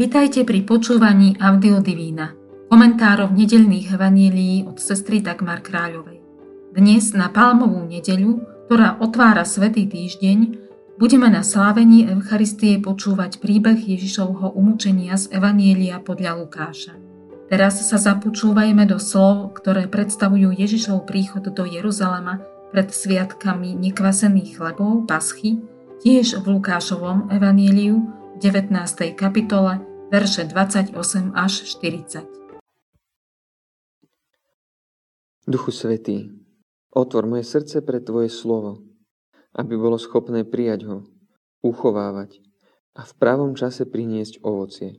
Vitajte pri počúvaní Audiodivína, komentárov nedelných evanílií od sestry Dagmar Kráľovej. Dnes na Palmovú nedeľu, ktorá otvára Svetý týždeň, budeme na slávení Eucharistie počúvať príbeh Ježišovho umúčenia z Evanielia podľa Lukáša. Teraz sa započúvajme do slov, ktoré predstavujú Ježišov príchod do Jeruzalema pred sviatkami nekvasených chlebov, paschy, tiež v Lukášovom Evaníliu v 19. kapitole verše 28 až 40. Duchu Svetý, otvor moje srdce pre Tvoje slovo, aby bolo schopné prijať ho, uchovávať a v pravom čase priniesť ovocie.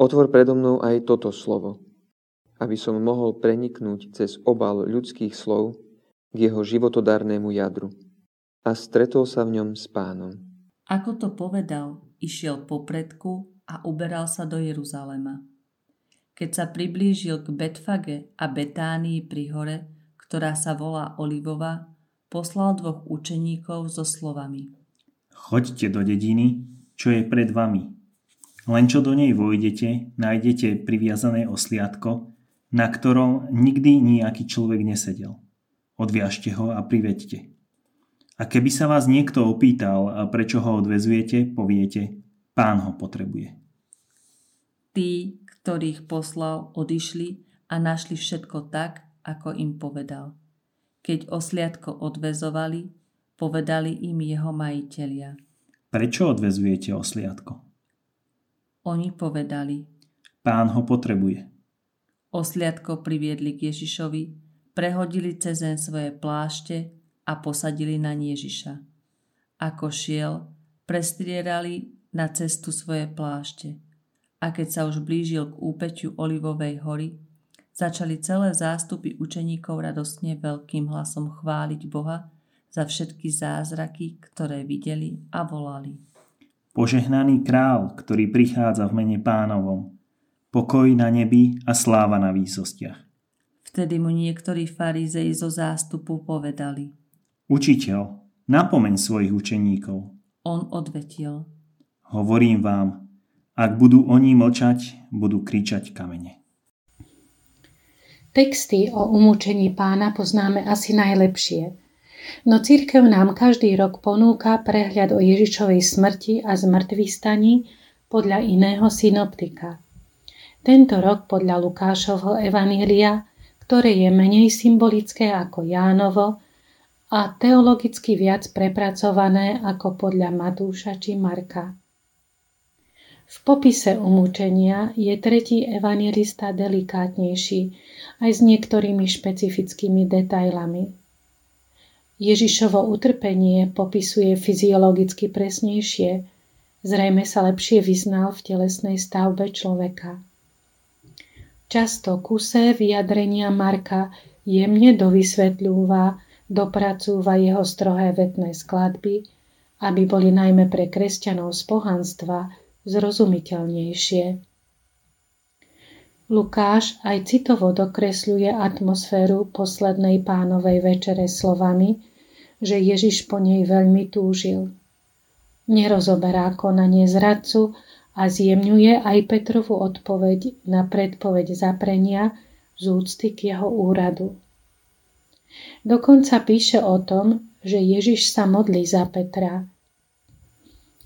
Otvor predo mnou aj toto slovo, aby som mohol preniknúť cez obal ľudských slov k jeho životodarnému jadru a stretol sa v ňom s pánom. Ako to povedal, išiel popredku a uberal sa do Jeruzalema. Keď sa priblížil k Betfage a Betánii pri hore, ktorá sa volá Olivova, poslal dvoch učeníkov so slovami. Choďte do dediny, čo je pred vami. Len čo do nej vojdete, nájdete priviazané osliadko, na ktorom nikdy nejaký človek nesedel. Odviažte ho a privedte. A keby sa vás niekto opýtal, prečo ho odvezujete, poviete, pán ho potrebuje. Tí, ktorých poslal, odišli a našli všetko tak, ako im povedal. Keď osliadko odvezovali, povedali im jeho majiteľia. Prečo odvezujete osliadko? Oni povedali. Pán ho potrebuje. Osliadko priviedli k Ježišovi, prehodili cez svoje plášte a posadili na Ježiša. Ako šiel, prestrierali na cestu svoje plášte a keď sa už blížil k úpeťu Olivovej hory, začali celé zástupy učeníkov radostne veľkým hlasom chváliť Boha za všetky zázraky, ktoré videli a volali. Požehnaný král, ktorý prichádza v mene pánovom, pokoj na nebi a sláva na výsostiach. Vtedy mu niektorí farizei zo zástupu povedali. Učiteľ, napomeň svojich učeníkov. On odvetil. Hovorím vám, ak budú oni mlčať, budú kričať kamene. Texty o umúčení pána poznáme asi najlepšie. No církev nám každý rok ponúka prehľad o Ježišovej smrti a zmrtvých staní podľa iného synoptika. Tento rok podľa Lukášovho Evanília, ktoré je menej symbolické ako Jánovo a teologicky viac prepracované ako podľa Matúša či Marka. V popise umúčenia je tretí evangelista delikátnejší aj s niektorými špecifickými detailami. Ježišovo utrpenie popisuje fyziologicky presnejšie, zrejme sa lepšie vyznal v telesnej stavbe človeka. Často kusé vyjadrenia Marka jemne dovysvetľúva, dopracúva jeho strohé vetné skladby, aby boli najmä pre kresťanov z pohanstva zrozumiteľnejšie. Lukáš aj citovo dokresľuje atmosféru poslednej pánovej večere slovami, že Ježiš po nej veľmi túžil. Nerozoberá konanie zradcu a zjemňuje aj Petrovu odpoveď na predpoveď zaprenia z úcty k jeho úradu. Dokonca píše o tom, že Ježiš sa modlí za Petra,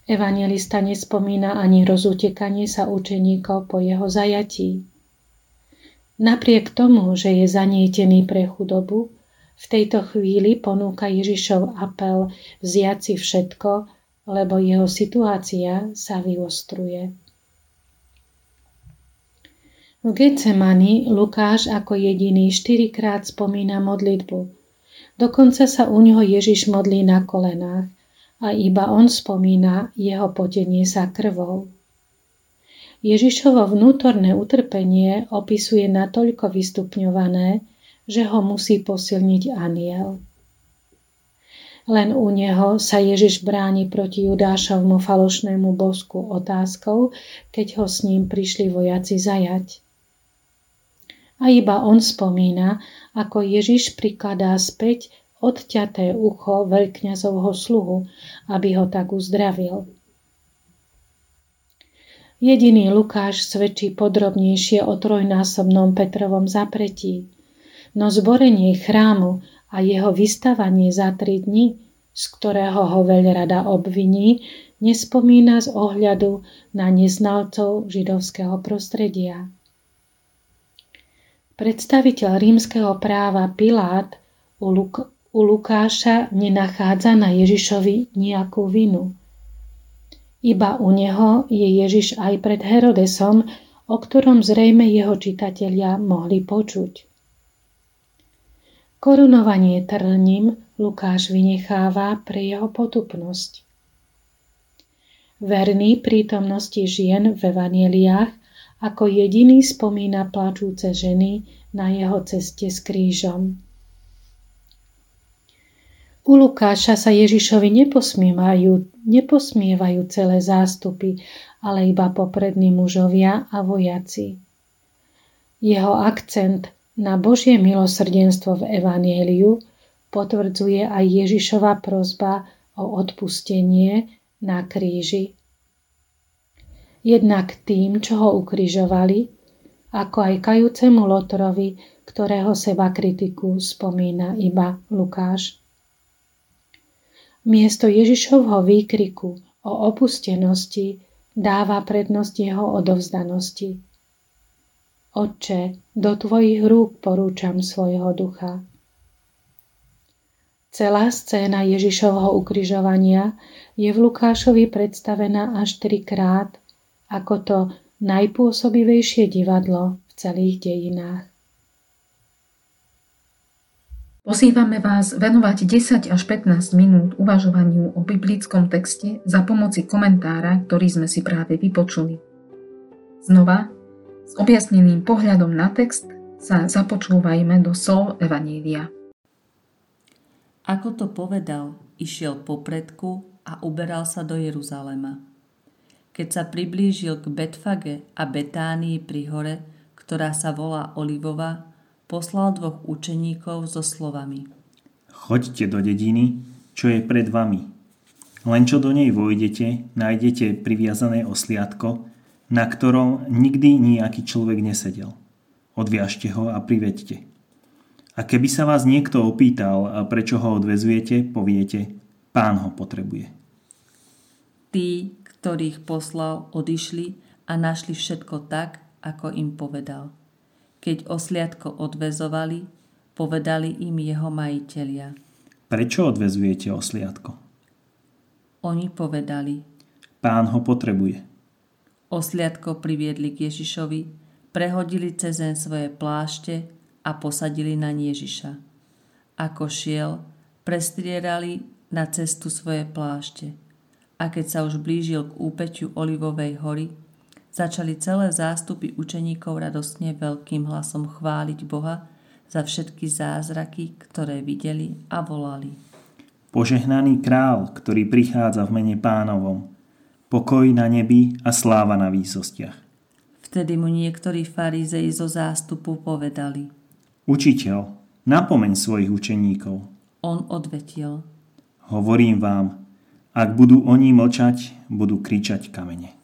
Evangelista nespomína ani rozutekanie sa učeníkov po jeho zajatí. Napriek tomu, že je zanietený pre chudobu, v tejto chvíli ponúka Ježišov apel vziať si všetko, lebo jeho situácia sa vyostruje. V Getsemani Lukáš ako jediný štyrikrát spomína modlitbu. Dokonca sa u neho Ježiš modlí na kolenách – a iba on spomína jeho potenie sa krvou. Ježišovo vnútorné utrpenie opisuje natoľko vystupňované, že ho musí posilniť aniel. Len u neho sa Ježiš bráni proti Judášovmu falošnému bosku otázkou, keď ho s ním prišli vojaci zajať. A iba on spomína, ako Ježiš prikladá späť odťaté ucho veľkňazovho sluhu, aby ho tak uzdravil. Jediný Lukáš svedčí podrobnejšie o trojnásobnom Petrovom zapretí, no zborenie chrámu a jeho vystavanie za tri dni, z ktorého ho veľrada obviní, nespomína z ohľadu na neznalcov židovského prostredia. Predstaviteľ rímskeho práva Pilát u, u Lukáša nenachádza na Ježišovi nejakú vinu. Iba u neho je Ježiš aj pred Herodesom, o ktorom zrejme jeho čitatelia mohli počuť. Korunovanie trním Lukáš vynecháva pre jeho potupnosť. Verný prítomnosti žien v evaneliách ako jediný spomína plačúce ženy na jeho ceste s krížom. U Lukáša sa Ježišovi neposmievajú, neposmievajú celé zástupy, ale iba poprední mužovia a vojaci. Jeho akcent na Božie milosrdenstvo v Evanieliu potvrdzuje aj Ježišova prozba o odpustenie na kríži. Jednak tým, čo ho ukrižovali, ako aj kajúcemu Lotrovi, ktorého seba kritiku spomína iba Lukáš. Miesto Ježišovho výkriku o opustenosti dáva prednosť jeho odovzdanosti. Otče, do tvojich rúk porúčam svojho ducha. Celá scéna Ježišovho ukrižovania je v Lukášovi predstavená až trikrát ako to najpôsobivejšie divadlo v celých dejinách. Pozývame vás venovať 10 až 15 minút uvažovaniu o biblickom texte za pomoci komentára, ktorý sme si práve vypočuli. Znova, s objasneným pohľadom na text sa započúvajme do slov Evanília. Ako to povedal, išiel popredku a uberal sa do Jeruzalema. Keď sa priblížil k Betfage a Betánii pri hore, ktorá sa volá Olivova, poslal dvoch učeníkov so slovami. Choďte do dediny, čo je pred vami. Len čo do nej vojdete, nájdete priviazané osliadko, na ktorom nikdy nejaký človek nesedel. Odviažte ho a privedte. A keby sa vás niekto opýtal, prečo ho odvezujete, poviete, pán ho potrebuje. Tí, ktorých poslal, odišli a našli všetko tak, ako im povedal. Keď osliadko odvezovali, povedali im jeho majitelia. Prečo odvezujete osliadko? Oni povedali. Pán ho potrebuje. Osliadko priviedli k Ježišovi, prehodili cez zem svoje plášte a posadili na Ježiša. Ako šiel, prestrierali na cestu svoje plášte. A keď sa už blížil k úpeťu Olivovej hory, začali celé zástupy učeníkov radostne veľkým hlasom chváliť Boha za všetky zázraky, ktoré videli a volali. Požehnaný král, ktorý prichádza v mene pánovom, pokoj na nebi a sláva na výsostiach. Vtedy mu niektorí farizei zo zástupu povedali. Učiteľ, napomeň svojich učeníkov. On odvetil. Hovorím vám, ak budú oni mlčať, budú kričať kamene.